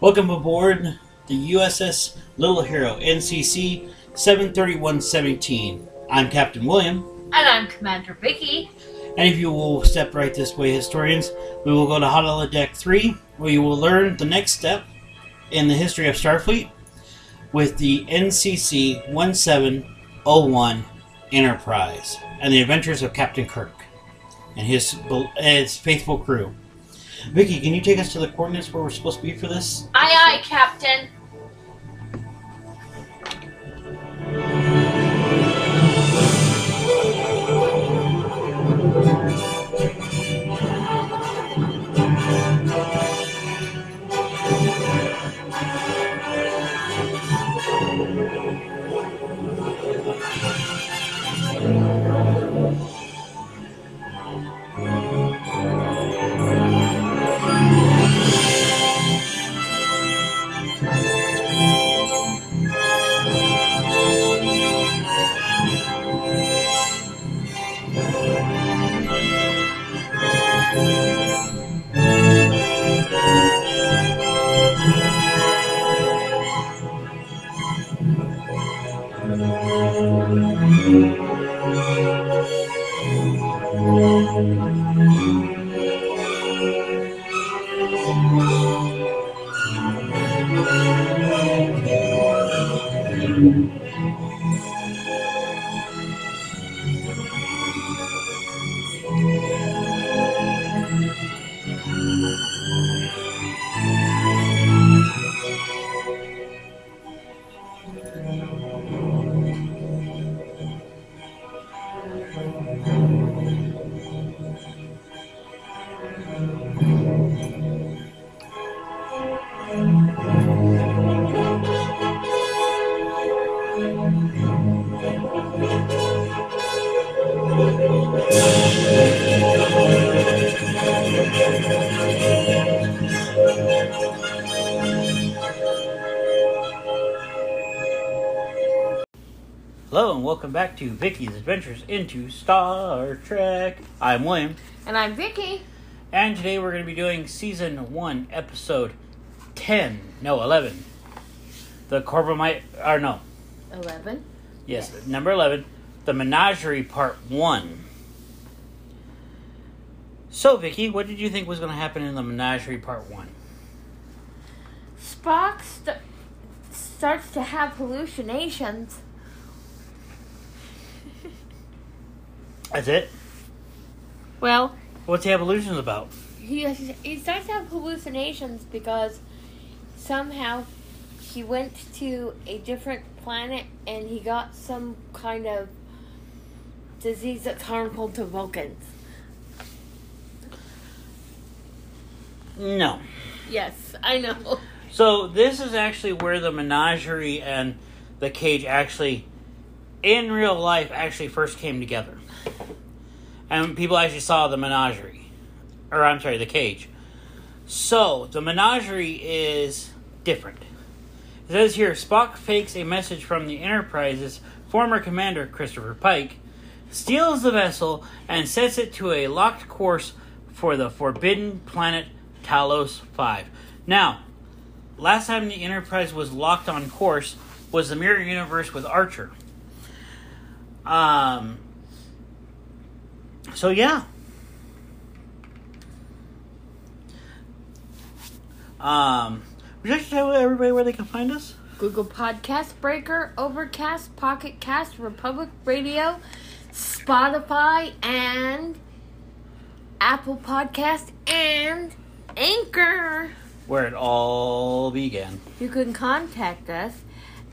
Welcome aboard the USS Little Hero, NCC 73117. I'm Captain William, And I'm Commander Vicky. and if you will step right this way, historians, we will go to Holodeck 3, where you will learn the next step in the history of Starfleet with the NCC 1701 Enterprise and the adventures of Captain Kirk and his, his faithful crew. Vicky, can you take us to the coordinates where we're supposed to be for this? Aye, aye, Captain. Welcome back to Vicky's Adventures into Star Trek. I'm William, And I'm Vicky. and today we're going to be doing season one, episode ten, no eleven. The Corbomite, or no, 11. yes, Yes. number eleven, the Menagerie Part One. So, Vicky, what did you think was going to happen in the Menagerie Part One? Spock st- starts to have hallucinations. That's it. Well, What's the evolutions about? he, he starts to have hallucinations because somehow he went to a different planet and he got some kind of disease that's harmful to Vulcans. No. Yes, I know. So this is actually where the menagerie and the cage actually, in real life, actually first came together, and people actually saw the menagerie, or I'm sorry, the cage. So the menagerie is different. It says here Spock fakes a message from the Enterprise's former commander Christopher Pike, steals the vessel, and sets it to a locked course for the forbidden planet Talos 5. Now, last time the Enterprise was locked on course was the Mirror Universe with Archer. Um. So yeah. Um. Would you like to tell everybody where they can find us? Google Podcast Breaker, Overcast, Pocket Cast, Republic Radio, Spotify, and Apple Podcast and Anchor. Where it all began. You can contact us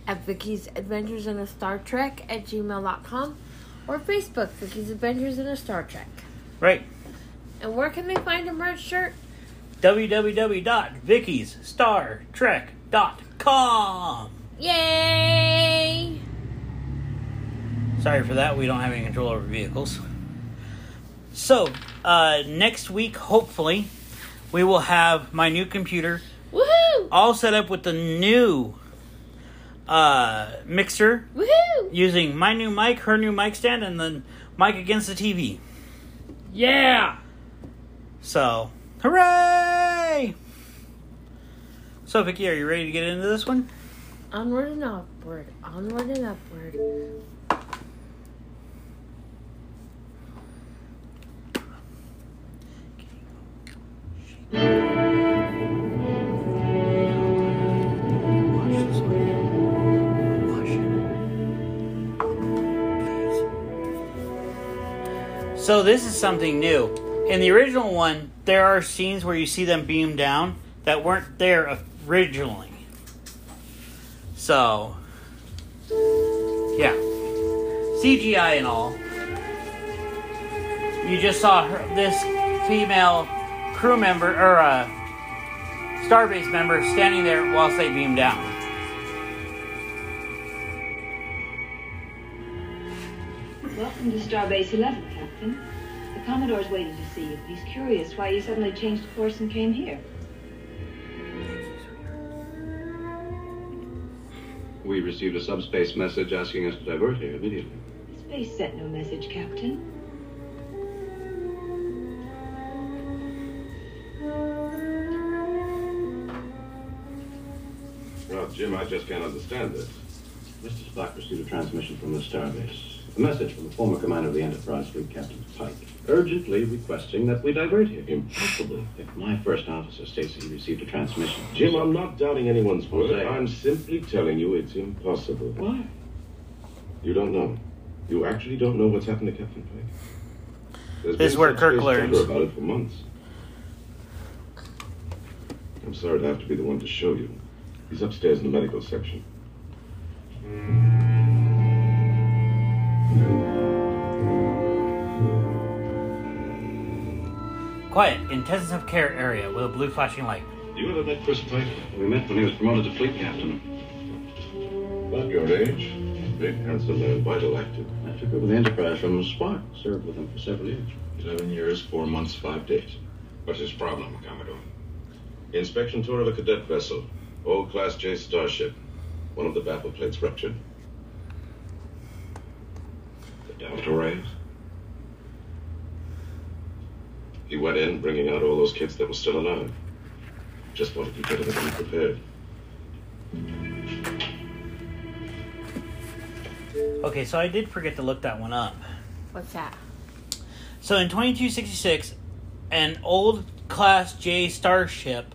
at Vicky's Adventures in a Star Trek at gmail.com or Facebook, Vicky's Adventures in a Star Trek. Right. And where can they find a merch shirt? www.vickystartrek.com. Yay! Sorry for that. We don't have any control over vehicles. So, uh, next week, hopefully, we will have my new computer Woohoo! all set up with the new uh, mixer Woohoo! using my new mic, her new mic stand, and then mic against the TV. Yeah! So, hooray! So, Vicky, are you ready to get into this one? Onward and upward, onward and upward. So this is something new. In the original one, there are scenes where you see them beam down that weren't there originally. So, yeah, CGI and all. You just saw her, this female crew member or uh, Starbase member standing there whilst they beam down. Welcome to Starbase 11, Captain. The Commodore's waiting to see you. He's curious why you suddenly changed course and came here. We received a subspace message asking us to divert here immediately. Space sent no message, Captain. Well, Jim, I just can't understand this. Mr. Spock received a transmission from the Starbase. A message from the former commander of the Enterprise fleet, Captain Pike, urgently requesting that we divert here. Impossible. If my first officer states that he received a transmission. Jim, I'm not doubting anyone's word. Jose. I'm simply telling you it's impossible. Why? You don't know. You actually don't know what's happened to Captain Pike. There's This is been where subspace Kirk learns. chatter about it for months. I'm sorry to have to be the one to show you. He's upstairs in the medical section. Quiet, intensive care area with a blue flashing light. Do You ever met Chris Pike? We met when he was promoted to fleet captain. About your age. Big, handsome man, vital active. I took over the Enterprise from Spock. Served with him for several years. Eleven years, four months, five days. What's his problem, Commodore? Inspection tour of a cadet vessel. Old Class J starship. One of the baffle plates ruptured. The Delta rays? He went in, bringing out all those kids that were still alive. Just wanted to get everything prepared. Okay, so I did forget to look that one up. What's that? So in 2266, an old Class J starship.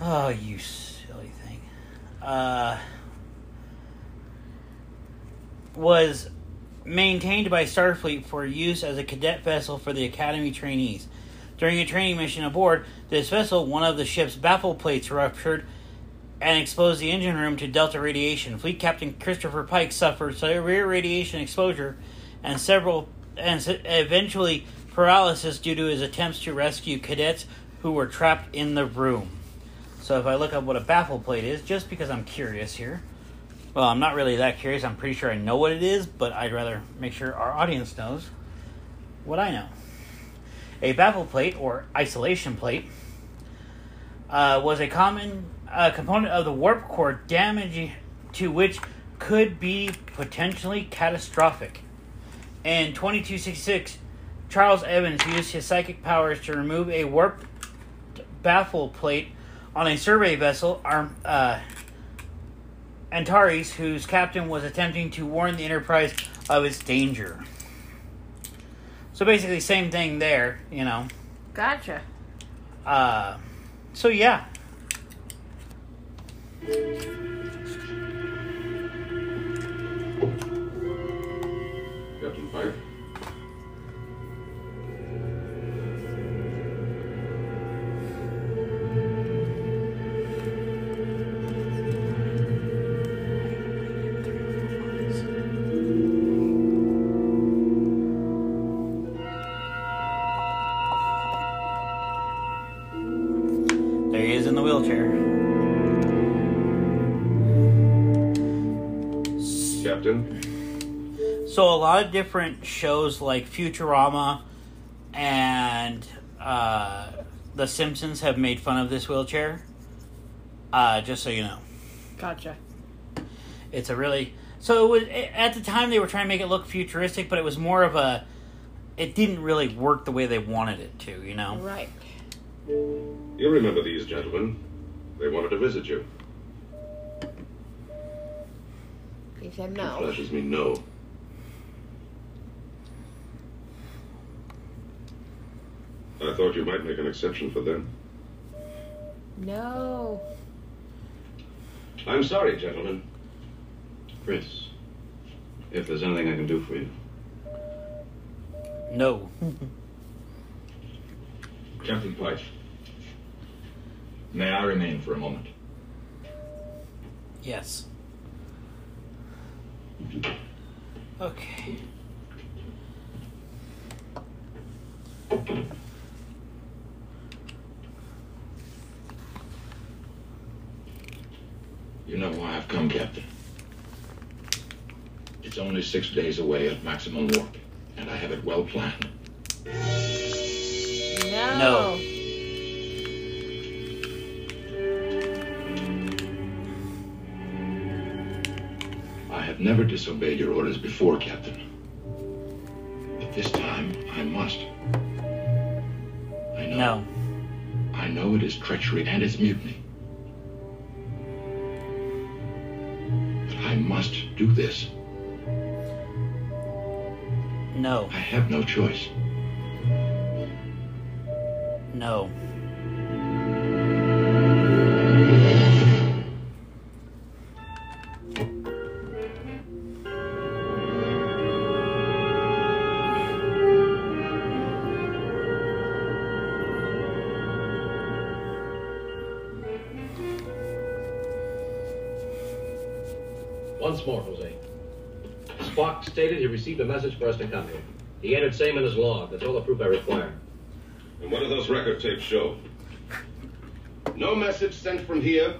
Oh, you silly thing. Uh, was maintained by Starfleet for use as a cadet vessel for the Academy trainees. During a training mission aboard this vessel, one of the ship's baffle plates ruptured and exposed the engine room to delta radiation. Fleet Captain Christopher Pike suffered severe radiation exposure and several and eventually paralysis due to his attempts to rescue cadets who were trapped in the room. So if I look up what a baffle plate is, just because I'm curious here. Well, I'm not really that curious. I'm pretty sure I know what it is, but I'd rather make sure our audience knows what I know. A baffle plate or isolation plate uh, was a common uh, component of the warp core, damage to which could be potentially catastrophic. In 2266, Charles Evans used his psychic powers to remove a warp baffle plate on a survey vessel, Arm, uh, Antares, whose captain was attempting to warn the Enterprise of its danger. So basically, same thing there, you know. Gotcha. Uh, so yeah, Captain Pike? Captain? So a lot of different shows like Futurama and uh, The Simpsons have made fun of this wheelchair. Uh, just so you know, Gotcha. it's a really so it was at the time they were trying to make it look futuristic, but it was more of a. It didn't really work the way they wanted it to, you know. Right. You remember these gentlemen. They wanted to visit you. He said It no. flashes me no. I thought you might make an exception for them. No. I'm sorry, gentlemen. Chris, if there's anything I can do for you. No. Captain Pike, may I remain for a moment? Yes. Okay. You know why I've come, Captain. It's only six days away at maximum warp, and I have it well planned. No. No. I have never disobeyed your orders before, Captain. But this time, I must. I know. No. I know it is treachery and it's mutiny. But I must do this. No. I have no choice. No. Once more, Jose. Spock stated he received a message for us to come here. He entered same in his log. That's all the proof I require. And what do those record tapes show? No message sent from here.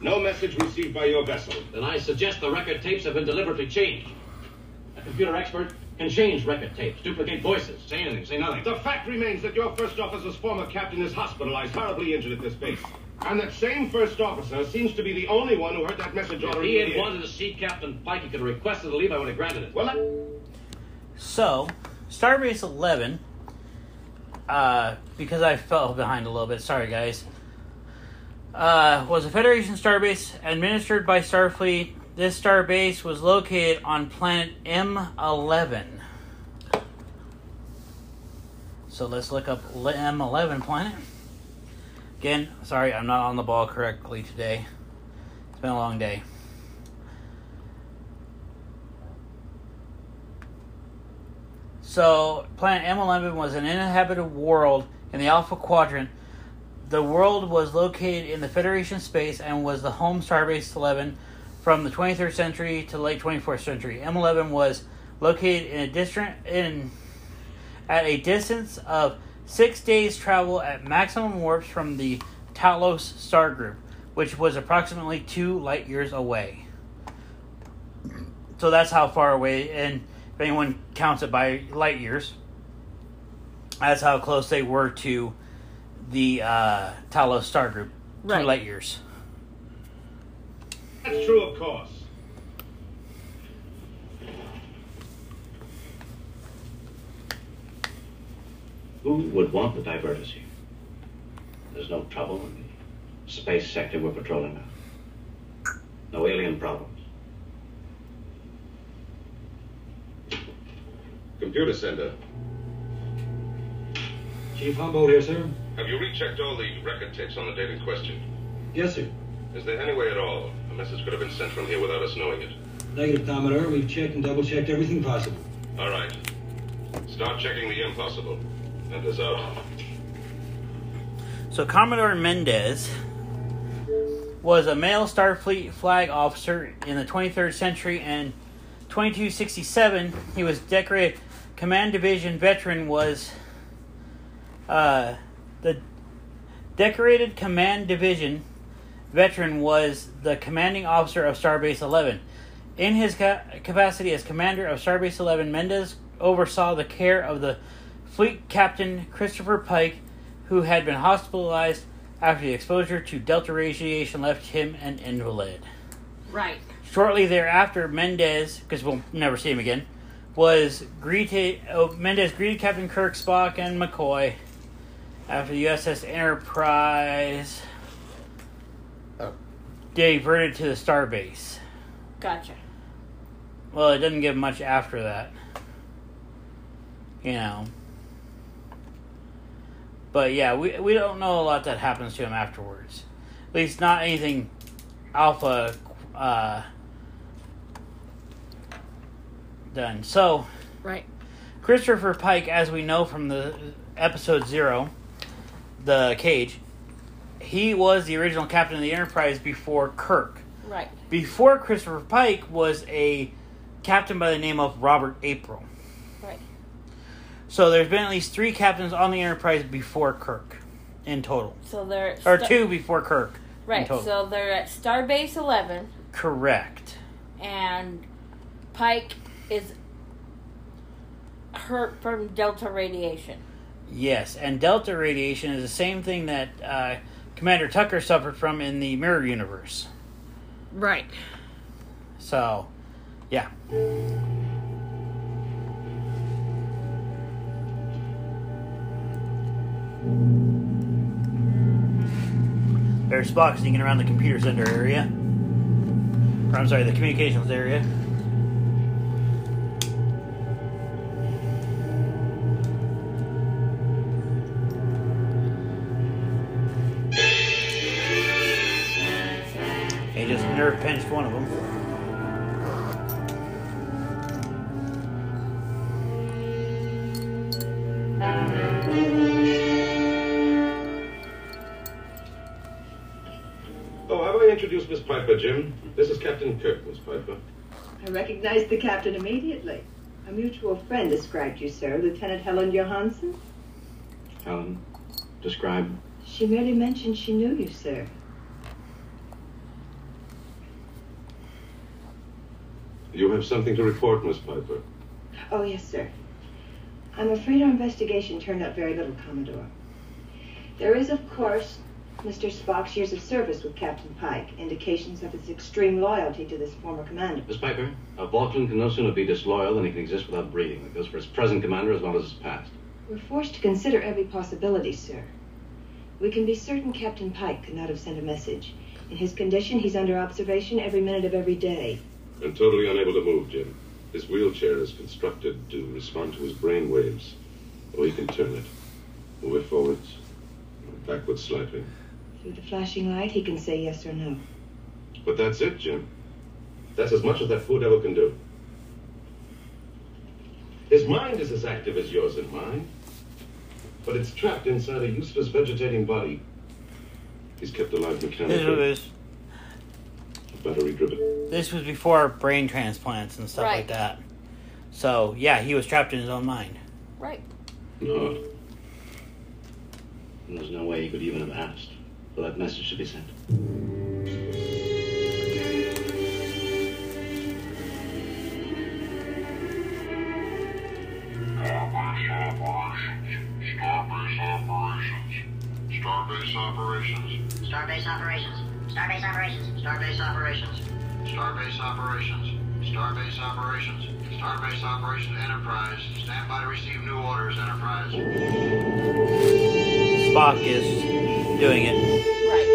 No message received by your vessel. Then I suggest the record tapes have been deliberately changed. A computer expert can change record tapes, duplicate voices, say anything, say nothing. The fact remains that your first officer's former captain is hospitalized, horribly injured at this base. And that same first officer seems to be the only one who heard that message If already. he had the wanted to see Captain Pike, he could have requested to leave. I would have granted it. Well, that- So, Starbase 11, uh, because I fell behind a little bit, sorry guys, uh, was a Federation starbase administered by Starfleet. This starbase was located on planet M11. So let's look up M11 planet. Again, sorry, I'm not on the ball correctly today. It's been a long day. So, planet M11 was an uninhabited world in the Alpha Quadrant. The world was located in the Federation space and was the home Starbase 11 from the 23rd century to late 24th century. M11 was located in a distant in at a distance of six days travel at maximum warps from the Talos star group, which was approximately two light years away. So that's how far away, and if anyone counts it by light years, that's how close they were to the uh, Talos star group. Right. Two light years. that's true, of course. Who would want to divert us here? There's no trouble in the space sector we're patrolling now. No alien problems. Computer center. Chief Humbolt here, sir. Have you rechecked all the record tapes on the date in question? Yes, sir. Is there any way at all a message could have been sent from here without us knowing it? Negative, Commodore. We've checked and double-checked everything possible. All right. Start checking the impossible. Mendez out. So Commodore Mendez was a male Starfleet flag officer in the 23rd century and 2267 he was decorated command division veteran was uh, the decorated command division veteran was the commanding officer of Starbase 11 in his ca- capacity as commander of Starbase 11 Mendez oversaw the care of the fleet captain Christopher Pike who had been hospitalized after the exposure to delta radiation left him an invalid. Right. Shortly thereafter, Mendez, because we'll never see him again, was greeted. Oh, Mendez greeted Captain Kirk, Spock, and McCoy, after the USS Enterprise oh. diverted to the starbase. Gotcha. Well, it doesn't give much after that. You know. But yeah, we we don't know a lot that happens to him afterwards. At least not anything alpha uh, done. So Right. Christopher Pike, as we know from the episode zero, the cage, he was the original captain of the Enterprise before Kirk. Right. Before Christopher Pike was a captain by the name of Robert April. Right. So there's been at least three captains on the Enterprise before Kirk, in total, So they're or two before Kirk. in Right. total. So they're at Starbase Eleven, Correct. and Pike is hurt from Delta radiation. Yes, and Delta radiation is the same thing that uh, Commander Tucker suffered from in the Mirror Universe. Right. So, yeah. There's Spock sneaking around the computer center area. Or, I'm sorry, the communications area. Piper, Jim? This is Captain Kirk, Miss Piper. I recognized the captain immediately. A mutual friend described you, sir, Lieutenant Helen Johansen. Helen, describe. She merely mentioned she knew you, sir. You have something to report, Miss Piper. Oh, yes, sir. I'm afraid our investigation turned up very little, Commodore. There is, of course, Mr. Spock's years of service with Captain Pike, indications of his extreme loyalty to this former commander. Miss Piper, a Vulcan can no sooner be disloyal than he can exist without breeding. That goes for his present commander as well as his past. We're forced to consider every possibility, sir. We can be certain Captain Pike could not have sent a message. In his condition, he's under observation every minute of every day. And totally unable to move, Jim. His wheelchair is constructed to respond to his brain waves. Oh, he can turn it. Move it forwards, backwards slightly. Through the flashing light, he can say yes or no. But that's it, Jim. That's as much as that poor devil can do. His mind is as active as yours and mine. But it's trapped inside a useless vegetating body. He's kept alive This mechanically, was battery driven. this was before brain transplants and stuff like Right. that. So yeah, he was trapped in his own mind. Right. No. There's no way he could even have asked for that message to be sent. Starbase operations. Starbase operations. Starbase operations. Starbase operations. Starbase operations. Starbase operations. Starbase operations Starbase operations. Starbase operations Enterprise. Stand by to receive new orders, Enterprise. Spock is doing it. Right.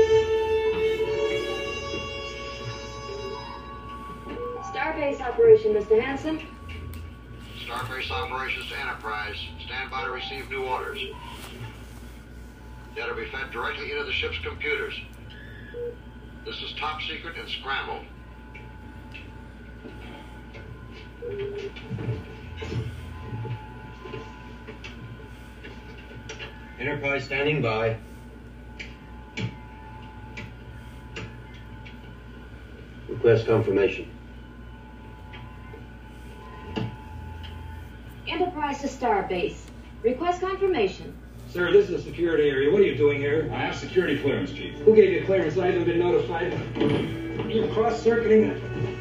Starbase operation, Mr. Hansen. Starbase operations to Enterprise. Stand by to receive new orders. Data to be fed directly into the ship's computers. This is top secret and scrambled. Enterprise standing by. Request confirmation. Enterprise to Starbase. Request confirmation. Sir, this is a security area. What are you doing here? I have security clearance, Chief. Who gave you clearance? I haven't been notified. You're cross-circuiting.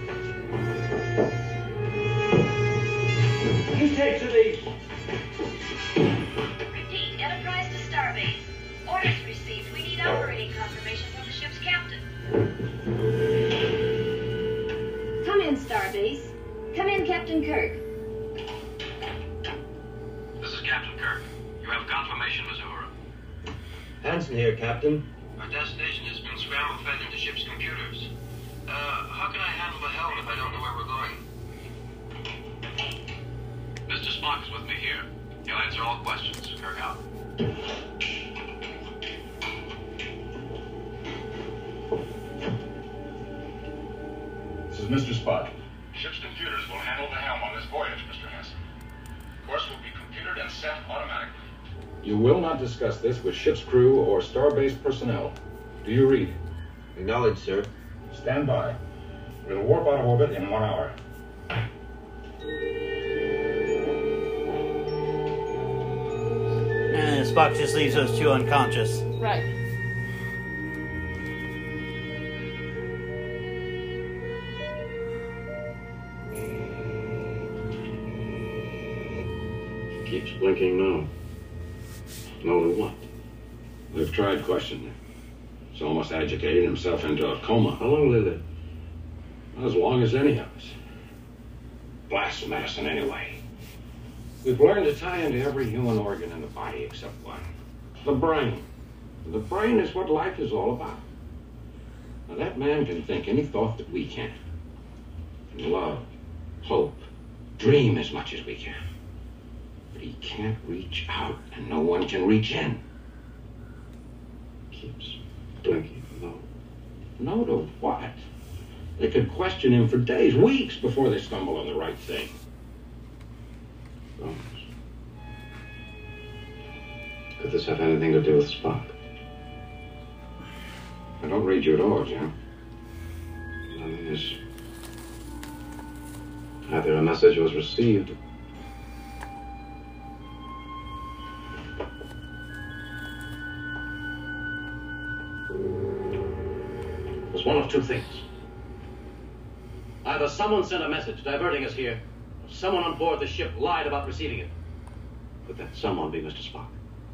Captain Kirk. This is Captain Kirk. You have confirmation, Miss Uhura. Hansen here, Captain. Our destination has been scrambled fed into ship's computers. Uh, how can I handle the helm if I don't know where we're going? Mr. Spock is with me here. He'll answer all questions. Kirk out. This is Mr. Spock. You will not discuss this with ship's crew or starbase personnel. Do you read? Acknowledged, sir. Stand by. We'll warp out of orbit in one hour. And Spock just leaves those two unconscious. Right. Keeps blinking no. No to what? We've tried questioning him. He's almost agitated himself into a coma. How long will he live? As long as any of us. Blast medicine, anyway. We've learned to tie into every human organ in the body except one the brain. The brain is what life is all about. Now, that man can think any thought that we can. Can love, hope, dream as much as we can. But he can't reach out, and no one can reach in. Keeps blinking no. No to what? They could question him for days, weeks before they stumble on the right thing. Bones. Could this have anything to do with Spock? I don't read you at all, Jim. Nothing is. Either a message was received. Of two things. Either someone sent a message diverting us here, or someone on board the ship lied about receiving it. Could that someone be Mr. Spock?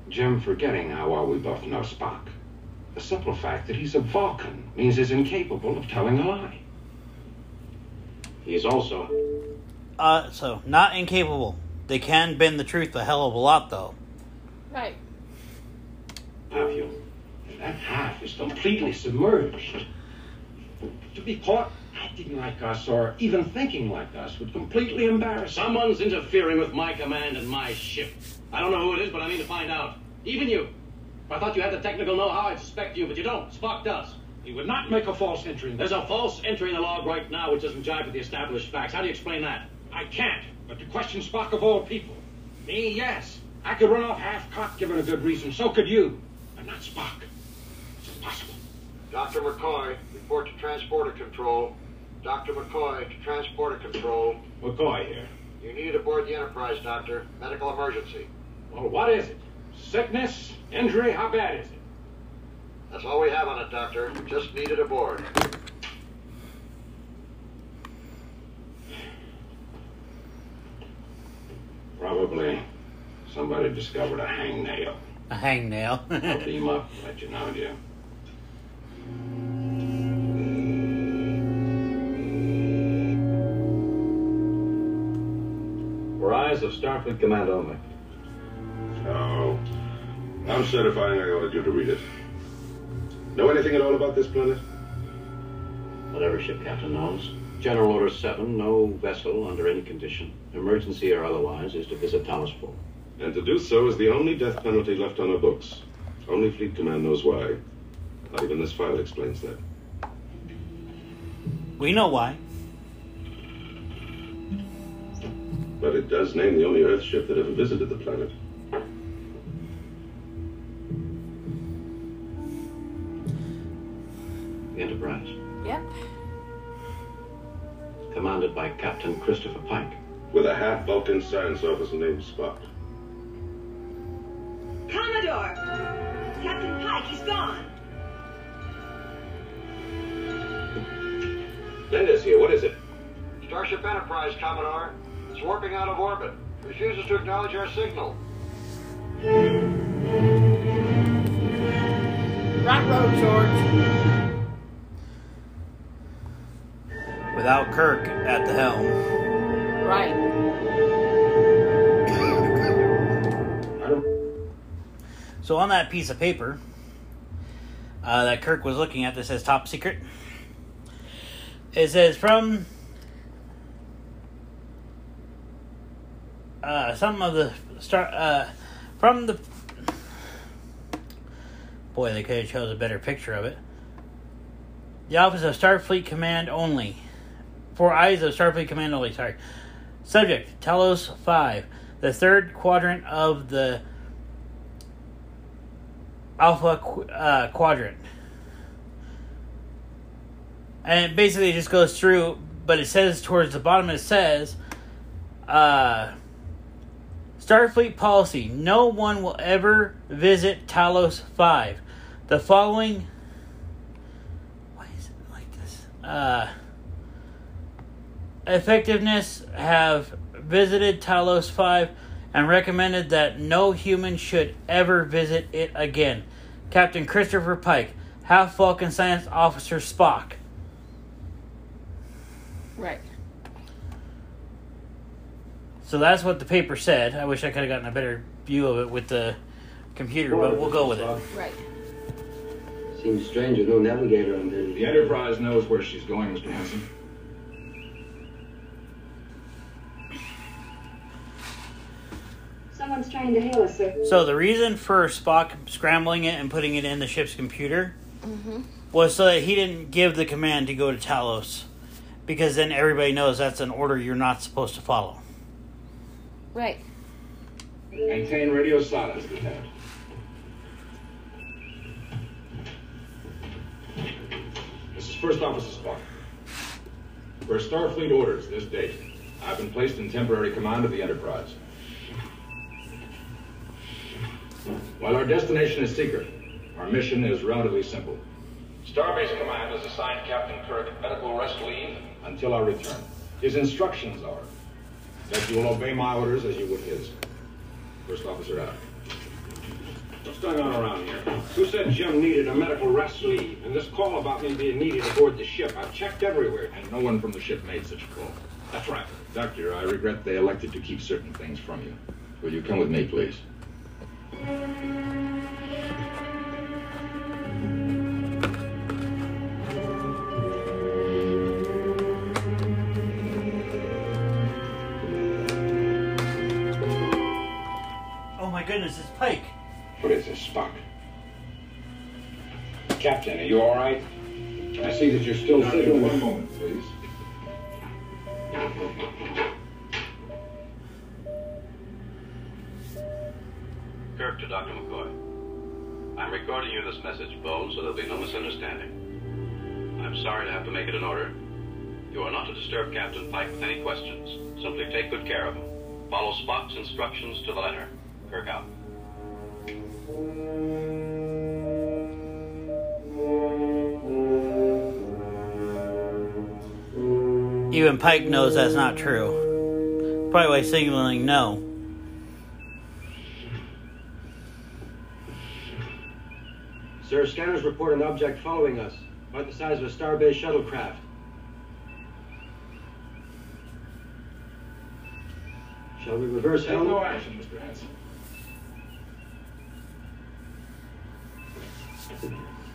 Jim, forgetting how well we both know Spock, the simple fact that he's a Vulcan means he's incapable of telling a lie. He's also. Uh, so not incapable. They can bend the truth a hell of a lot, though. Right. half human. And that half is completely submerged. To be caught acting like us or even thinking like us would completely embarrass. Someone's interfering with my command and my ship. I don't know who it is, but I mean to find out. Even you. If I thought you had the technical know-how, I'd suspect you, but you don't. Spock does. He would not make a false entry. There's a false entry in the log right now which doesn't jive with the established facts. How do you explain that? I can't. But to question Spock of all people. Me, yes. I could run off half-cocked given a good reason. So could you. But not Spock. It's impossible. Dr. McCoy, report to transporter control. Dr. McCoy to transporter control. McCoy here. You need aboard the Enterprise, Doctor. Medical emergency. Well, what is it? Sickness? Injury? How bad is it? That's all we have on it, Doctor. Just needed it aboard. Probably somebody discovered a hangnail. A hangnail. I'll beam up and let you know, Jim. Eyes of Starfleet Command only. No. I'm certifying I ordered you to read it. Know anything at all about this planet? Whatever ship captain knows. General Order 7, no vessel under any condition, emergency or otherwise, is to visit Talos 4. And to do so is the only death penalty left on our books. Only Fleet Command knows why. Not even this file explains that. we know why. It does name the only Earth ship that ever visited the planet. The Enterprise, Yep. commanded by Captain Christopher Pike. With a half Vulcan science officer named Spock. Commodore! Captain Pike, he's gone. Linda's here. What is it? Starship Enterprise, Commodore. It's warping out of orbit. Refuses to acknowledge our signal. Right road, George. Without Kirk at the helm. Right. So on that piece of paper, uh, that Kirk was looking at that says top secret. It says from uh, some of the star uh, from the boy they could have chose a better picture of it. The office of Starfleet Command only. For eyes of Starfleet Command only. Sorry. Subject Talos Five, the third quadrant of the Alpha qu- uh, Quadrant. And it basically just goes through, but it says towards the bottom, it says, uh, Starfleet policy no one will ever visit Talos 5. The following. Why is it like this? Uh, effectiveness have visited Talos 5 and recommended that no human should ever visit it again. Captain Christopher Pike, Half Vulcan Science Officer Spock. Right. So that's what the paper said. I wish I could have gotten a better view of it with the computer, but we'll go with it. Right. Seems strange with no navigator on there. The Enterprise knows where she's going, Mr. Hansen. Someone's trying to hail us, sir. So the reason for Spock scrambling it and putting it in the ship's computer Mm-hmm. was so that he didn't give the command to go to Talos, because then everybody knows that's an order you're not supposed to follow. Right. Maintain radio silence, Lieutenant. This is First Officer Spock. Per Starfleet orders this date, I've been placed in temporary command of the Enterprise. While our destination is secret, our mission is relatively simple. Starbase Command has assigned Captain Kirk medical rest leave until our return. His instructions are that you will obey my orders as you would his. First officer out. What's going on around here? Who said Jim needed a medical rest leave? And this call about me being needed aboard the ship, I've checked everywhere. And no one from the ship made such a call. That's right. Doctor, I regret they elected to keep certain things from you. Will you come with me, please? Captain, are you all right? I see that you're still Doctor, sitting. one moment, please. Kirk to Dr. McCoy. I'm recording you this message, Bones, so there'll be no misunderstanding. I'm sorry to have to make it an order. You are not to disturb Captain Pike with any questions. Simply take good care of him. Follow Spock's instructions to the letter. Kirk out. Even Pike knows that's not true. Probably why he's signaling no. Sir, scanners report an object following us, about the size of a starbase shuttlecraft. Shall we reverse Take helm? no action, Mr. Hansen.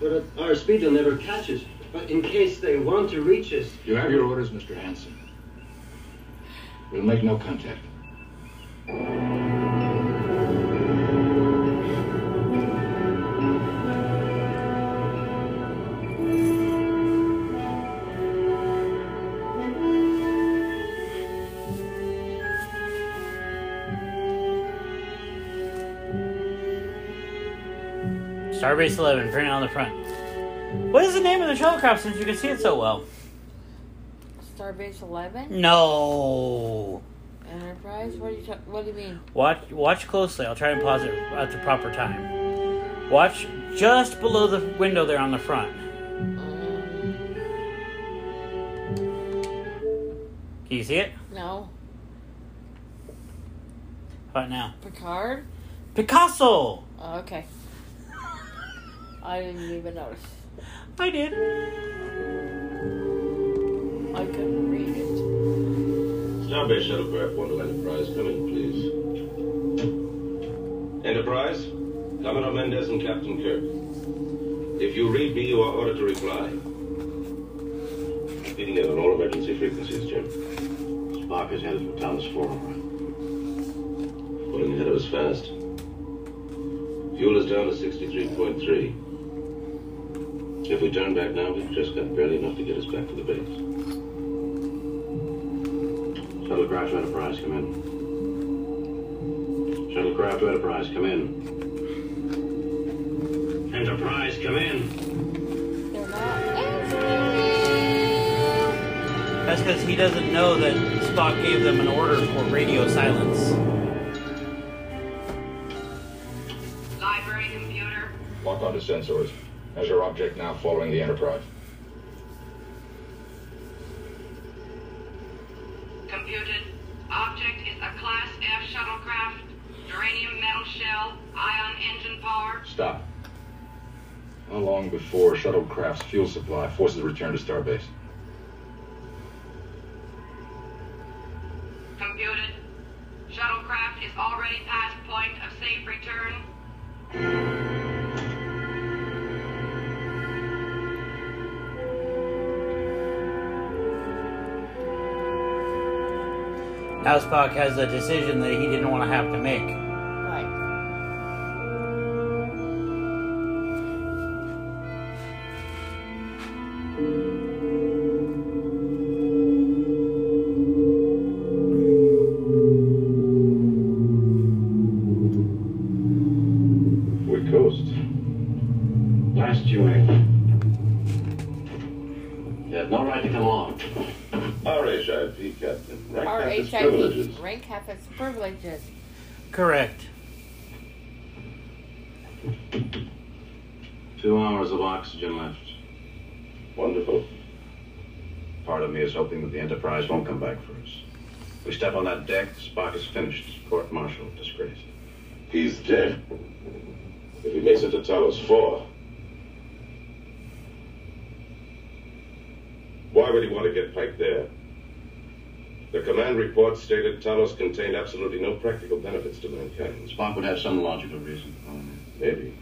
But at our speed they'll never catch us. But in case they want to reach us, You have your orders, Mr. Hansen. We'll make no contact. Starbase 11, printed on the front. What is the name of the shuttlecraft since you can see it so well? Starbase Eleven. No. Enterprise. What do you? ta- what do you mean? Watch watch closely. I'll try and pause it at the proper time. Watch just below the window there on the front. Mm. Can you see it? No. How about now? Picard. Picasso! Oh, okay. I didn't even notice. I did. I couldn't read it. Starbase Shuttlecraft 1 to Enterprise, come in, please. Enterprise, Commodore Mendez and Captain Kirk. If you read me, you are ordered to reply. Repeating it on all emergency frequencies, Jim. Spock is headed for Talos 4. Pulling ahead of us fast. Fuel is down to 63.3. If we turn back now, we've just got barely enough to get us back to the base. Shuttlecraft Enterprise, come in. Shuttlecraft Enterprise, come in. Enterprise, come in. They're not That's because he doesn't know that Spock gave them an order for radio silence. Library computer. Lock onto sensors. Measure object now following the Enterprise. Computed. Object is a Class F shuttlecraft. Uranium metal shell. Ion engine power. Stop. How long before shuttlecraft's fuel supply forces a return to starbase? Now Spock has a decision that he didn't want to have to make. Finished. Court martial, disgraced. He's dead. If he makes it to Talos 4. Why would he want to get Pike there? The command report stated Talos contained absolutely no practical benefits to mankind. Spock would have some logical reason. Maybe.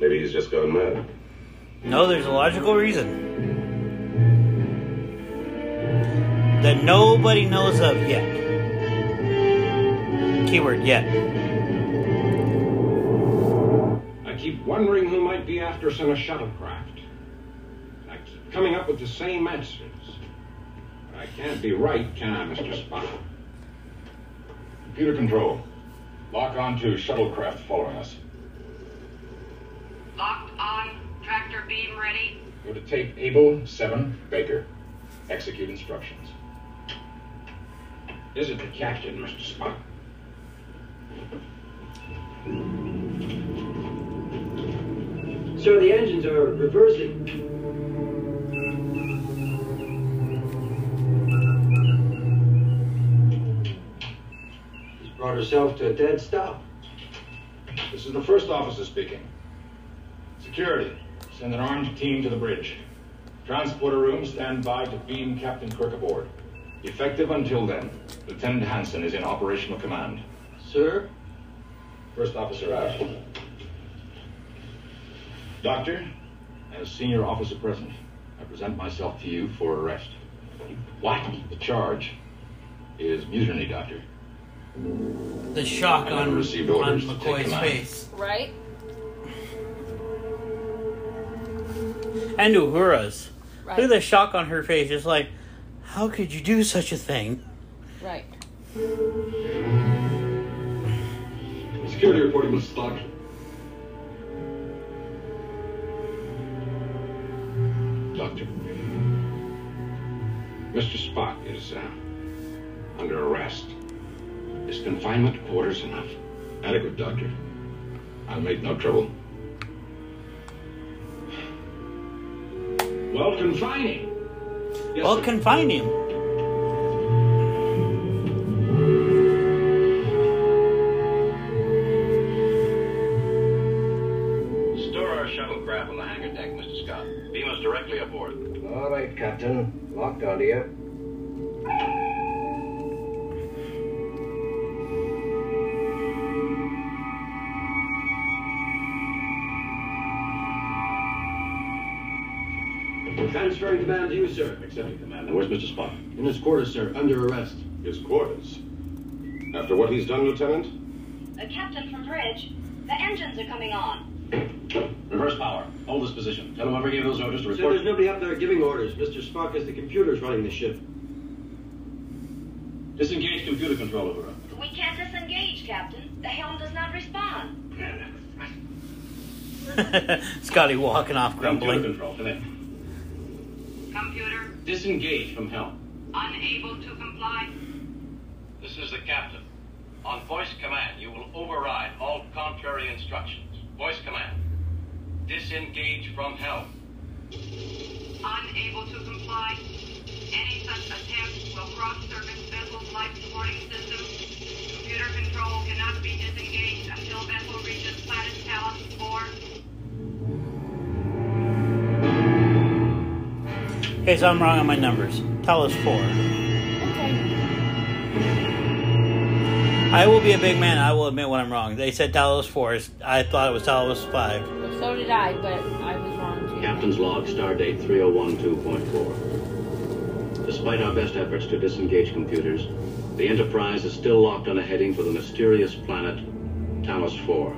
Maybe he's just gone mad. No, there's a logical reason. That nobody knows of yet. Keyword yet. I keep wondering who might be after us in a shuttlecraft. I keep coming up with the same answers. But I can't be right, can I, Mr. Spock? Computer control. Lock on to shuttlecraft following us. Locked on. Tractor beam ready. Go to tape Able 7 Baker. Execute instructions. Is it the captain, Mr. Spock? Sir, the engines are reversing. She's brought herself to a dead stop. This is the first officer speaking. Security, send an armed team to the bridge. Transporter room, stand by to beam Captain Kirk aboard. Effective until then. Lieutenant Hansen is in operational command. Sir? First officer out. Doctor, as senior officer present, I present myself to you for arrest. What? The charge is mutiny, Doctor. The shock on, received on orders to take McCoy's face. Right? And Uhura's. Right. Look at the shock on her face. Just like, how could you do such a thing? Right. Security reporting was Spock. Doctor. Mr. Spock is uh, under arrest. Is confinement quarters enough? Adequate, Doctor. I'll make no trouble. Well, confine him. Yes, well, sir. confine him. Captain. Locked onto you. Transferring command to you, sir. Accepting command. Now, where's Mr. Spock? In his quarters, sir, under arrest. His quarters. After what he's done, Lieutenant? Uh, Captain from Bridge, the engines are coming on. Reverse power. Hold this position. Tell whoever gave those orders to Sir, report. there's nobody up there giving orders. Mr. Spock has the computers running the ship. Disengage computer control over her. We can't disengage, Captain. The helm does not respond. Scotty walking off grumbling. Computer grumbling. control. Connect. Computer, Disengage from helm. unable to comply. This is the captain. On voice command, you will override all contrary instructions. Voice command. Disengage from help. Unable to comply. Any such attempt will cross-service vessel's life supporting system. Computer control cannot be disengaged until vessel reaches planet Talos 4. Okay, so I'm wrong on my numbers. Talos 4. I will be a big man. I will admit when I'm wrong. They said Talos 4. I thought it was Talos 5. So did I, but I was wrong too. Captain's log, stardate 3012.4. Despite our best efforts to disengage computers, the Enterprise is still locked on a heading for the mysterious planet Talos 4.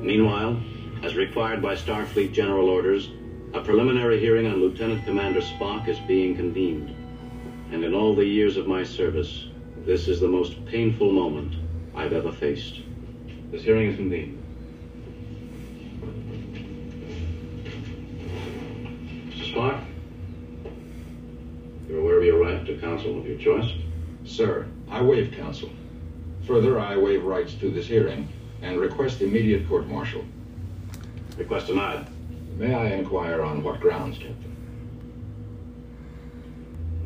Meanwhile, as required by Starfleet General Orders, a preliminary hearing on Lieutenant Commander Spock is being convened. And in all the years of my service, this is the most painful moment I've ever faced. This hearing is convened. Mr. Spock? You're aware of your right to counsel of your choice? Sir, I waive counsel. Further, I waive rights to this hearing and request immediate court martial. Request denied. May I inquire on what grounds, Captain?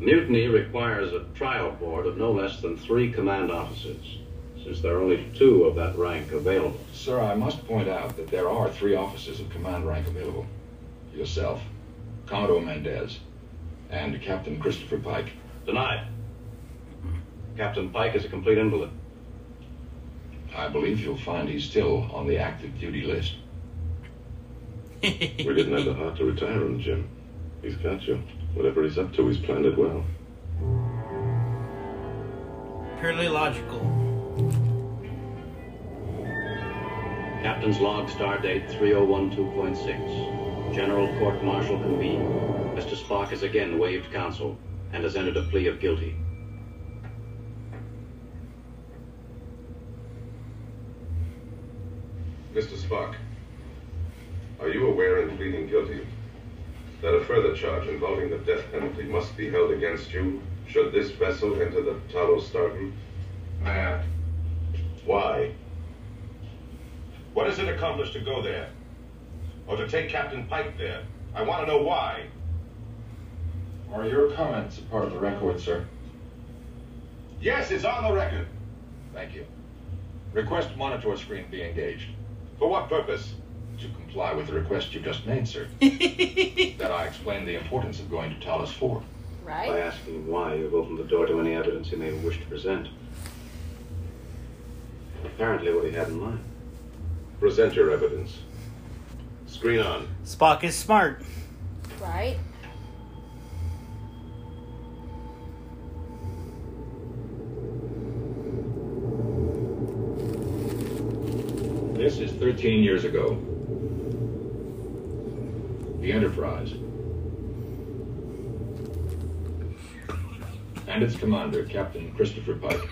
Mutiny requires a trial board of no less than three command officers, since there are only two of that rank available. Sir, I must point out that there are three officers of command rank available. Yourself, Commodore Mendez, and Captain Christopher Pike. Denied. Captain Pike is a complete invalid. I believe you'll find he's still on the active duty list. We didn't have the heart to retire him, Jim. He's got you. Whatever he's up to, he's planned it well. Purely logical. Captain's log, star date 3012.6. General court martial convened. Mr. Spock has again waived counsel and has entered a plea of guilty. Mr. Spock, are you aware in pleading guilty that a further charge involving the death penalty must be held against you should this vessel enter the Talos Star Group? Nah. Why? What does it accomplished to go there? Or to take Captain Pike there? I want to know why. Are your comments a part of the record, sir? Yes, it's on the record. Thank you. Request monitor screen be engaged. For what purpose? To comply with the request you've just made, sir. that I explain the importance of going to Talos 4. By asking him why, you've opened the door to any evidence he may wish to present. Apparently what he had in mind. Present your evidence. Screen on. Spock is smart. Right? This is 13 years ago. The Enterprise. And its commander, Captain Christopher Pike.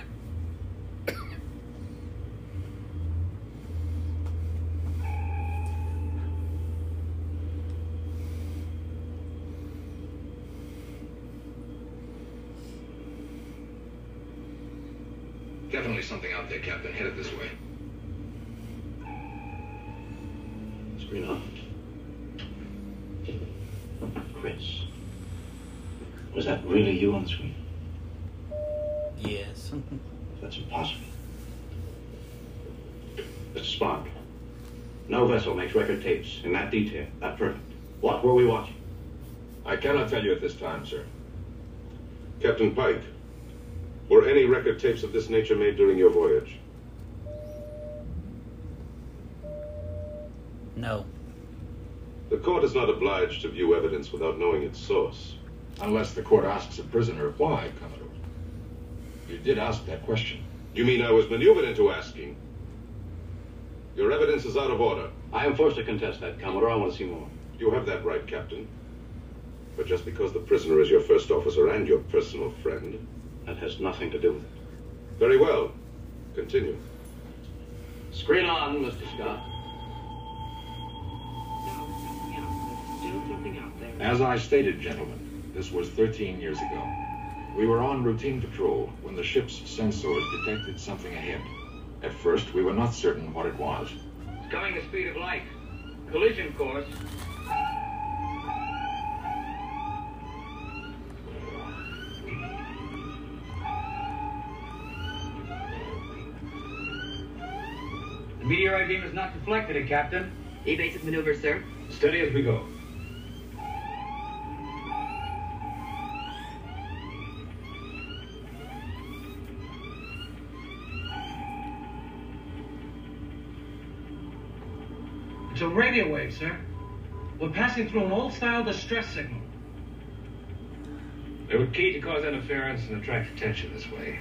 Definitely something out there, Captain. Headed this way. Screen on. Chris. Was that really you on the screen? Yes. That's impossible. Mr. Spock, no vessel makes record tapes in that detail, that perfect. What were we watching? I cannot tell you at this time, sir. Captain Pike, were any record tapes of this nature made during your voyage? No. The court is not obliged to view evidence without knowing its source. Unless the court asks a prisoner why, Commodore. You did ask that question. You mean I was maneuvered into asking? Your evidence is out of order. I am forced to contest that, Commodore. I want to see more. You have that right, Captain. But just because the prisoner is your first officer and your personal friend. That has nothing to do with it. Very well. Continue. Screen on, Mr. Scott. As I stated, gentlemen, this was 13 years ago. We were on routine patrol when the ship's sensors detected something ahead. At first, we were not certain what it was. It's coming the speed of light. Collision course. The meteorite beam is not deflected Captain. Evasive maneuver, sir. Steady as we go. Radio wave, sir. We're passing through an old-style distress signal. They were key to cause interference and attract attention this way.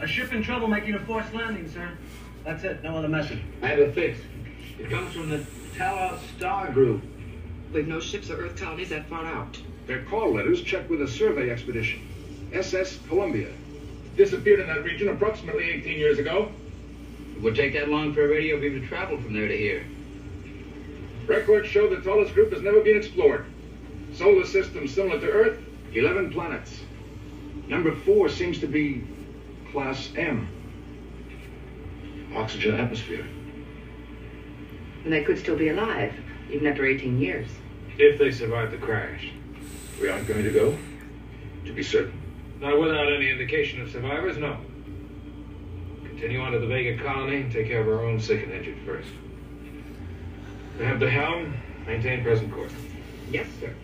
A ship in trouble making a forced landing, sir. That's it. No other message. I have a fix. It comes from the Talos Star Group. We've no ships or Earth colonies that far out. Their call letters check with a survey expedition. SS Columbia. Disappeared in that region approximately 18 years ago. It would take that long for a radio beam to travel from there to here. Records show the Talos group has never been explored. Solar system similar to Earth, 11 planets. Number four seems to be Class M. Oxygen atmosphere. And they could still be alive, even after 18 years. If they survive the crash. We aren't going to go? To be certain. Not without any indication of survivors, no. Continue on to the Vega colony and take care of our own sick and injured first. We have the helm. Maintain present course. Yes, sir.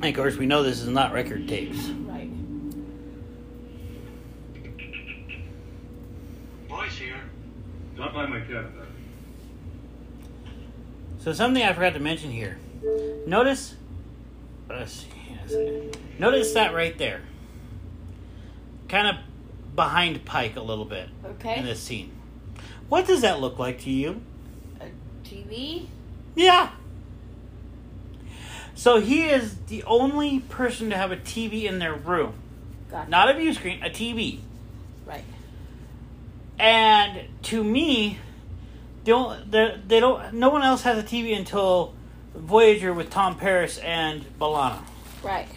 And of course, we know this is not record tapes. Right. Boys here. Stop by my. So something I forgot to mention here. Notice, let's see. notice that right there, kind of behind Pike a little bit Okay. in this scene. What does that look like to you? A TV? Yeah. So he is the only person to have a TV in their room, Gotcha. not a view screen, a TV. Right. And to me, they don't, they they don't. No one else has a TV until Voyager with Tom Paris and B'Elanna. Right.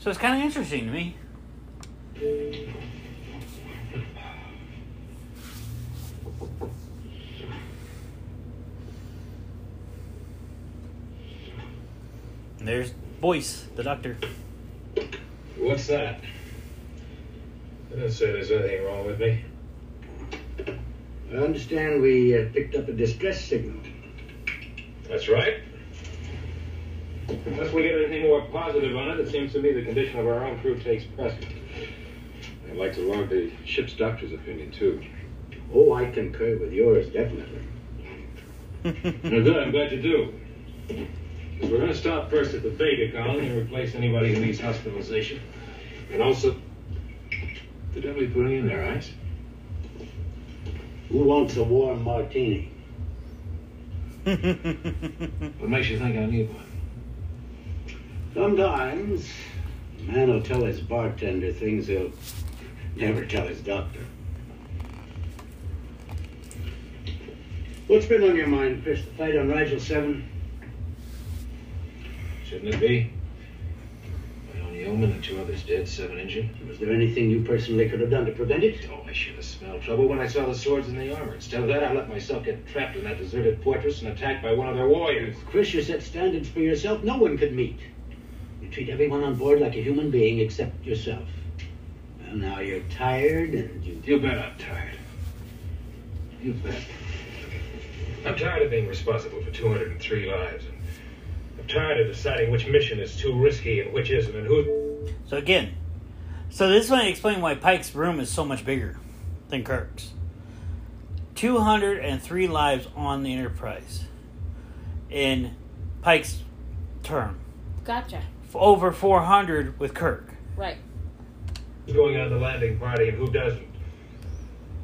So it's kind of interesting to me. And there's Boyce, the doctor. What's that? I didn't say there's anything wrong with me. I understand we uh, picked up a distress signal. That's right. Unless we get anything more positive on it, it seems to me the condition of our own crew takes precedent. I'd like to log the ship's doctor's opinion, too. Oh, I concur with yours, definitely. Now, good, I'm glad you do. Because we're going to stop first at the Vega colony and replace anybody who needs hospitalization. And also, the devil you putting in there, Ice? Who wants a warm martini? What makes you think I need one? Sometimes a man will tell his bartender things he'll never tell his doctor. What's been on your mind, Chris? The fight on Rigel 7? Shouldn't it be? Own yeoman and two others dead, seven injured. Was there anything you personally could have done to prevent it? Oh, I should have smelled trouble when I saw the swords and the armor. Instead of that, I let myself get trapped in that deserted fortress and attacked by one of their warriors. Chris, you set standards for yourself no one could meet. You treat everyone on board like a human being except yourself. Well, now you're tired and you. You bet I'm tired. You bet. I'm tired of being responsible for 203 lives. And I'm tired of deciding which mission is too risky and which isn't, and who. So again, so this one explain why Pike's room is so much bigger than Kirk's. 203 lives on the Enterprise in Pike's term. Gotcha. F- Over 400 with Kirk. Right. Who's going on the landing party and who doesn't?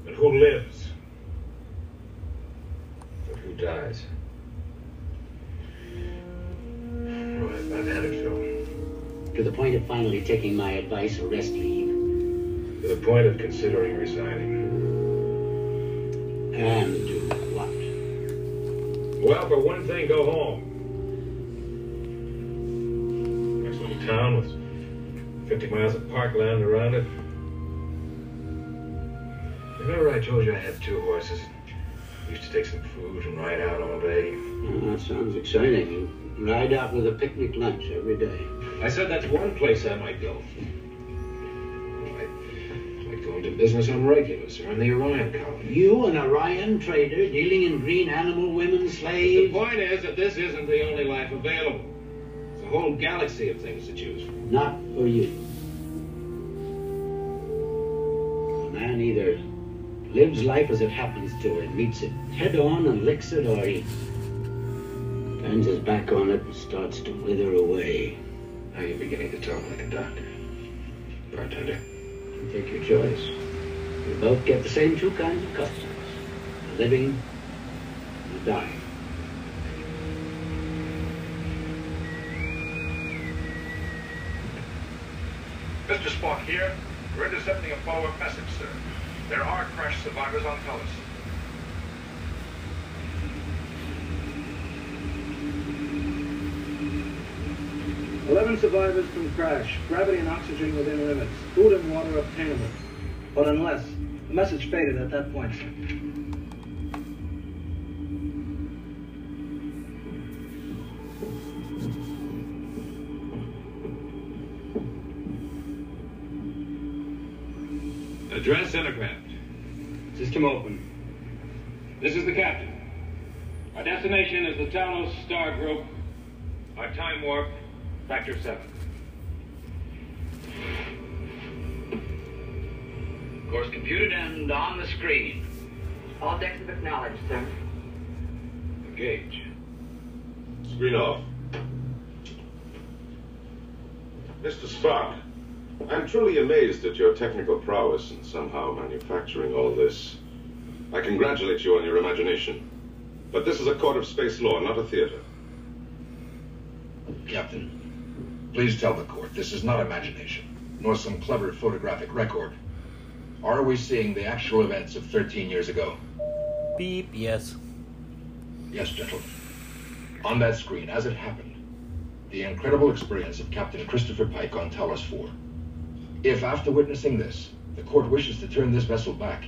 And who lives? And who dies? To the point of finally taking my advice, arrest leave. To the point of considering resigning. And do what? Well, for one thing, go home. Nice little town with 50 miles of parkland around it. Remember I told you I had two horses? And used to take some food and ride out all day. Oh, that sounds exciting. Ride out with a picnic lunch every day. I said that's one place I might go. I might go into business on Regulus or in the Orion colony. You, an Orion trader, dealing in green animal women slaves? The point is that this isn't the only life available. There's a whole galaxy of things to choose from. Not for you. A man either lives life as it happens to and meets it head on and licks it, or he turns his back on it and starts to wither away. Now you're beginning to talk like a doctor. Bartender. You take your choice. We both get the same two kinds of customers. The living and the dying. Mr. Spock here. We're intercepting a follow-up message, sir. There are crash survivors on Talos. Eleven survivors from crash. Gravity and oxygen within limits. Food and water obtainable. But unless. The message faded at that point, sir. Address Intercraft. System open. This is the captain. Our destination is the Talos Star Group. Our time warp, factor seven. Course computed and on the screen. All decks have acknowledged, sir. Engage. Screen off. Mr. Spock, I'm truly amazed at your technical prowess in somehow manufacturing all this. I congratulate you on your imagination. But this is a court of space law, not a theater. Captain, please tell the court this is not imagination, nor some clever photographic record. Are we seeing the actual events of 13 years ago? Beep, yes. Yes, gentlemen. On that screen, as it happened, the incredible experience of Captain Christopher Pike on Talos 4. If, after witnessing this, the court wishes to turn this vessel back,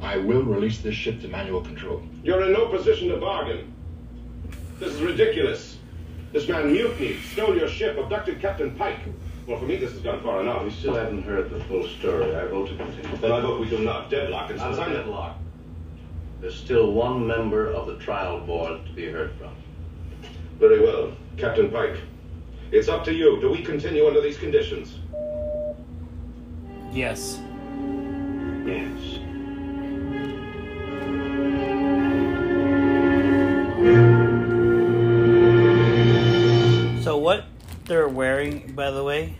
I will release this ship to manual control. You're in no position to bargain. This is ridiculous. This man mutinied, stole your ship, abducted Captain Pike. Well, for me, this has gone far enough. We still haven't heard the full story. I vote to continue. Then I vote we do not. Deadlock. And Not since a I'm the- deadlock. There's still one member of the trial board to be heard from. Very well, Captain Pike. It's up to you. Do we continue under these conditions? Yes. Yes. Wearing, by the way,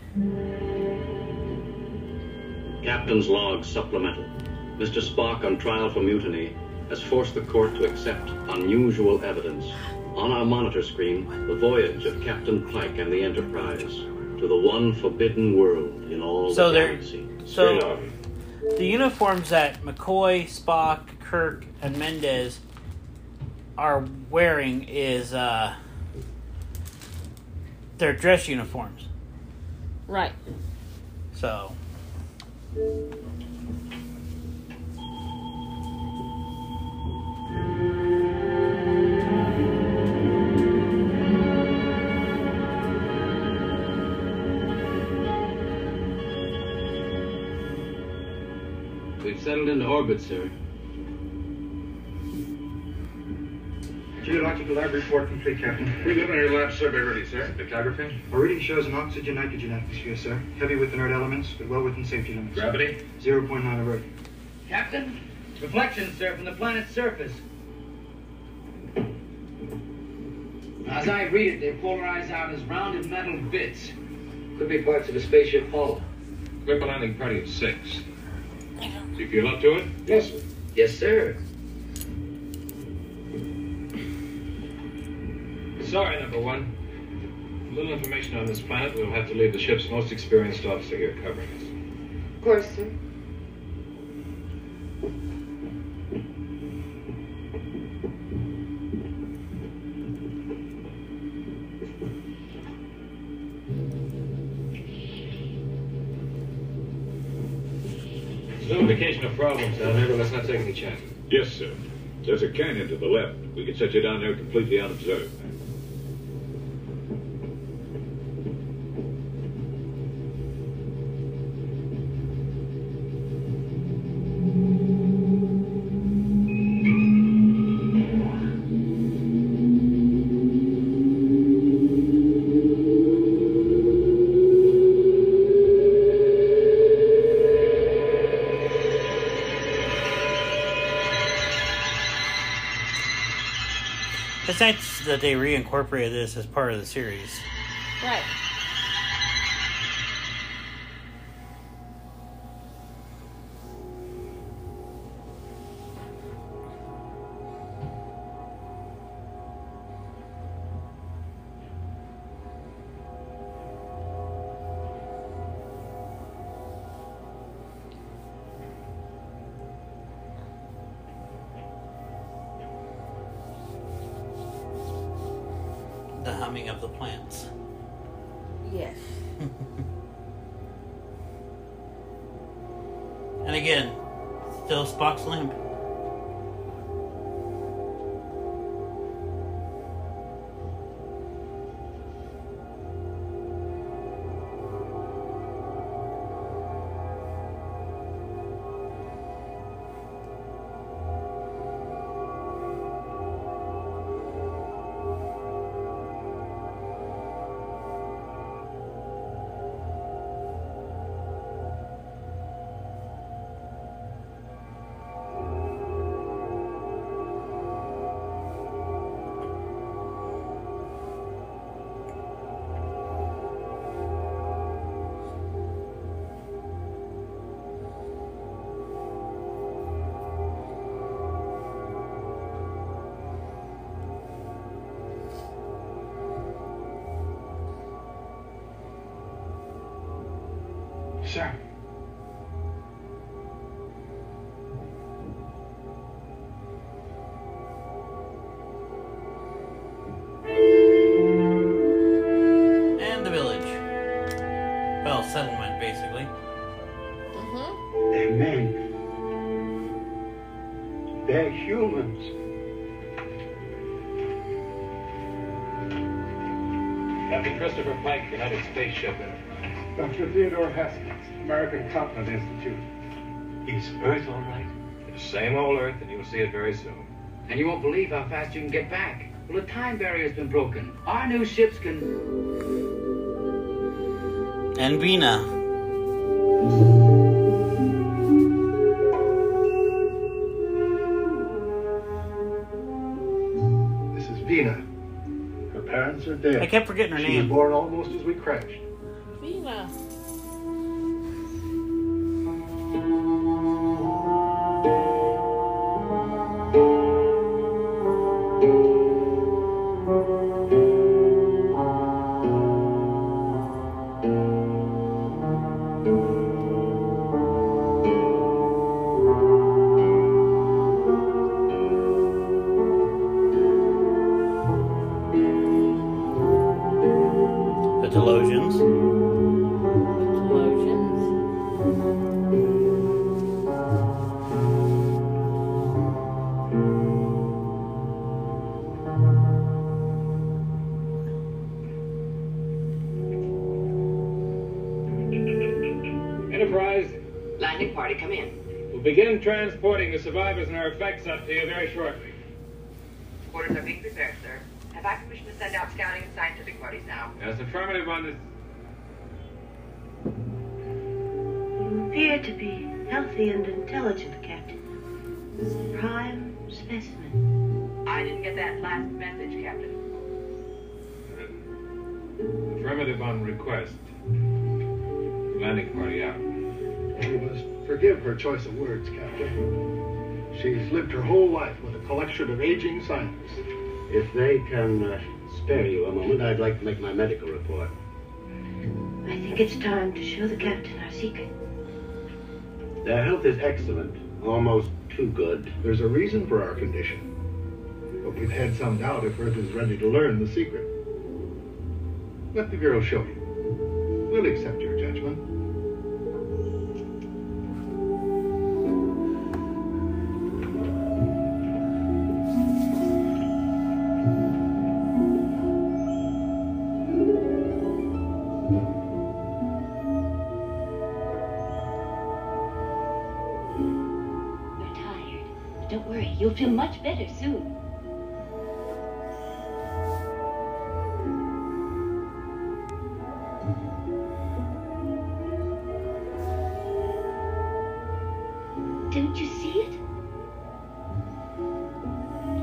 Captain's log supplemental. Mr. Spock, on trial for mutiny, has forced the court to accept unusual evidence. On our monitor screen, the voyage of Captain Pike and the Enterprise to the one forbidden world in all So the galaxy. so the uniforms that McCoy, Spock, Kirk, and Mendez are wearing is uh their dress uniforms. Right. So We've settled into orbit, sir. Geological lab report complete, Captain. We got your lab survey ready, sir. Spectrography? Our reading shows an oxygen-nitrogen atmosphere, sir. Heavy with inert elements, but well within safety limits. Gravity? 0.9 of Earth. Captain, reflections, sir, from the planet's surface. As I read it, they polarize out as rounded metal bits. Could be parts of a spaceship hull. Equip a landing party of six. Do you feel up to it? Yes, sir. Yes, sir. Sorry, number one. Little information on this planet. We'll have to leave the ship's most experienced officer here covering us. Of course, sir. There's no indication of problems down there, but let's not take any chances. Yes, sir. There's a canyon to the left. We can set you down there completely unobserved. That they reincorporated this as part of the series. Right. Sir. And the village. Well, settlement, basically. Mm-hmm. They're men. They're humans. Captain Christopher Pike, United Space Ship. Dr. Theodore Haskins, American Continent Institute. Is Earth all right? The same old Earth, and you'll see it very soon. And you won't believe how fast you can get back. Well, the time barrier's been broken. Our new ships can. And Vina. This is Vina. Her parents are dead. I kept forgetting her she name. She was born almost as we crashed. The Talosians. Enterprise, Landing party, come in. we'll begin transporting the survivors and our effects up to you very shortly. transporters are being prepared, sir. Have I permission to send out scouting and scientific parties now? Yes, affirmative on this. You appear to be healthy and intelligent, Captain. Prime specimen. I didn't get that last message, Captain. Affirmative on request. Landing party out. You must forgive her choice of words, Captain. She's lived her whole life with a collection of aging scientists. If they can uh, spare you a moment, I'd like to make my medical report. I think it's time to show the captain our secret. Their health is excellent, almost too good. There's a reason for our condition. But we've had some doubt if Earth is ready to learn the secret. Let the girl show you. We'll accept your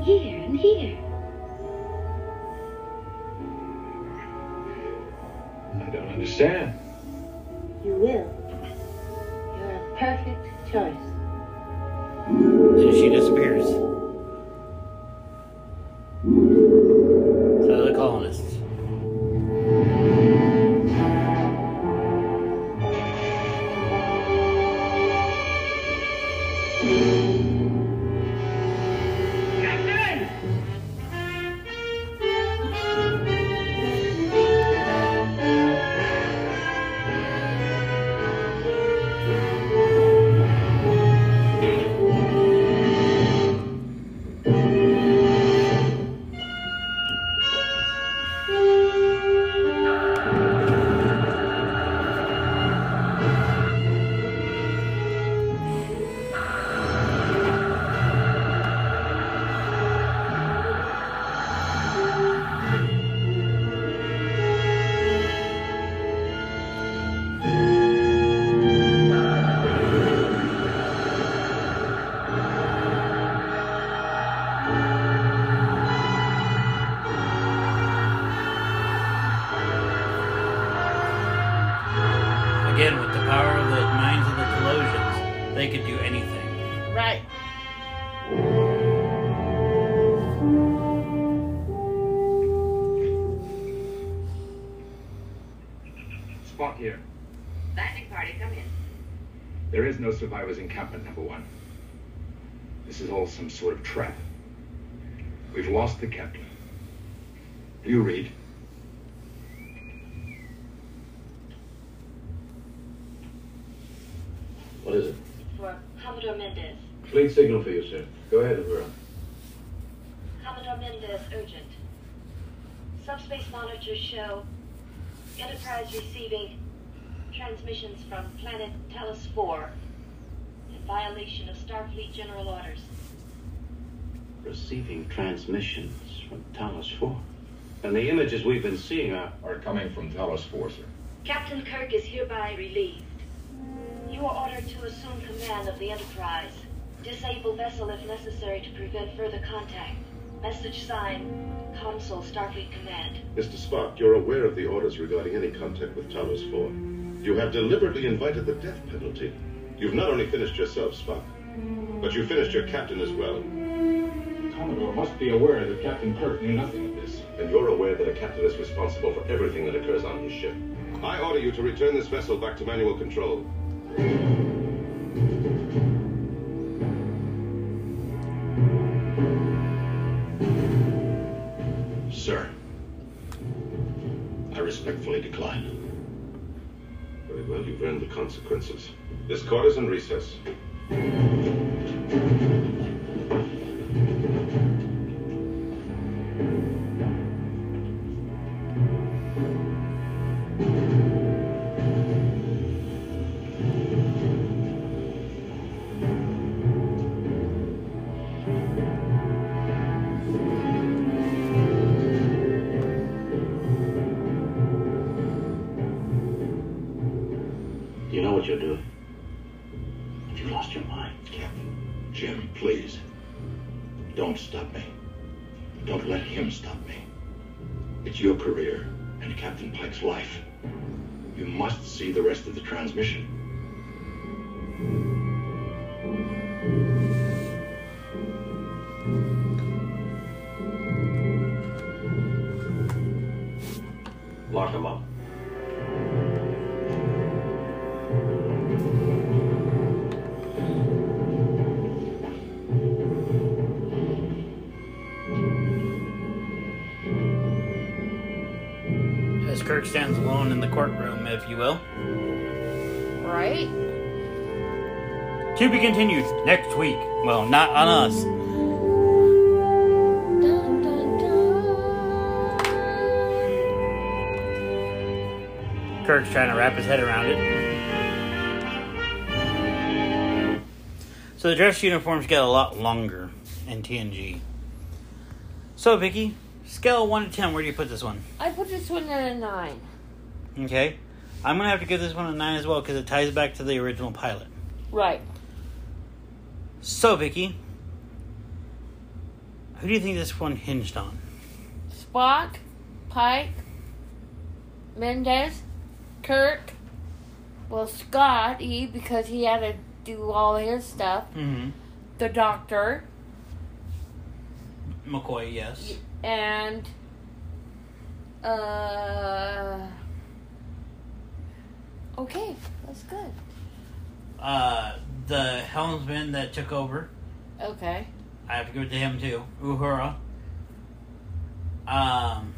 Here and here. I don't understand. You will. You're a perfect choice. Then she disappears. Sort of trap. We've lost the captain. Do you read? What is it? For Commodore Mendez. Fleet signal for you, sir. Go ahead, Avira. Commodore Mendez, urgent. Subspace monitors show Enterprise receiving transmissions from planet Talos 4 in violation of Starfleet general orders. Receiving transmissions from Talos 4. And the images we've been seeing are... Are coming from Talos 4, sir. Captain Kirk is hereby relieved. You are ordered to assume command of the Enterprise. Disable vessel if necessary to prevent further contact. Message signed, Console Starfleet Command. Mr. Spock, you're aware of the orders regarding any contact with Talos 4. You have deliberately invited the death penalty. You've not only finished yourself, Spock, but you finished your captain as well. Commodore must be aware that Captain Kirk knew nothing of this. And you're aware that a captain is responsible for everything that occurs on his ship. I order you to return this vessel back to manual control. Sir, I respectfully decline. Very well, you've earned the consequences. This court is in recess. Lock him up. As Kirk stands alone in the courtroom, if you will. Right? To be continued next week. Well, not on us. Kirk's trying to wrap his head around it. So the dress uniforms get a lot longer in TNG. So, Vicky, scale of 1 to 10, where do you put this one? I put this one at a nine. Okay. I'm going to have to give this one a 9 as well because it ties back to the original pilot. Right. So, Vicky, who do you think this one hinged on? Spock, Pike, Mendez, Kirk, well, Scotty, because he had to do all his stuff, Mm-hmm. the Doctor, McCoy, yes. and, uh, okay, that's good. Uh, the helmsman that took over, Okay. I have to give it to him too. Uhura. Um,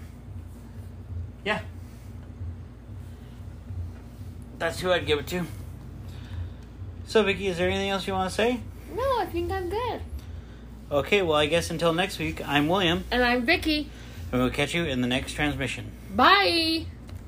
yeah. That's who I'd give it to. So, Vicky, is there anything else you want to say? No, I think I'm good. Okay, well, I guess until next week, I'm William, And I'm Vicky. and we'll catch you in the next transmission. Bye.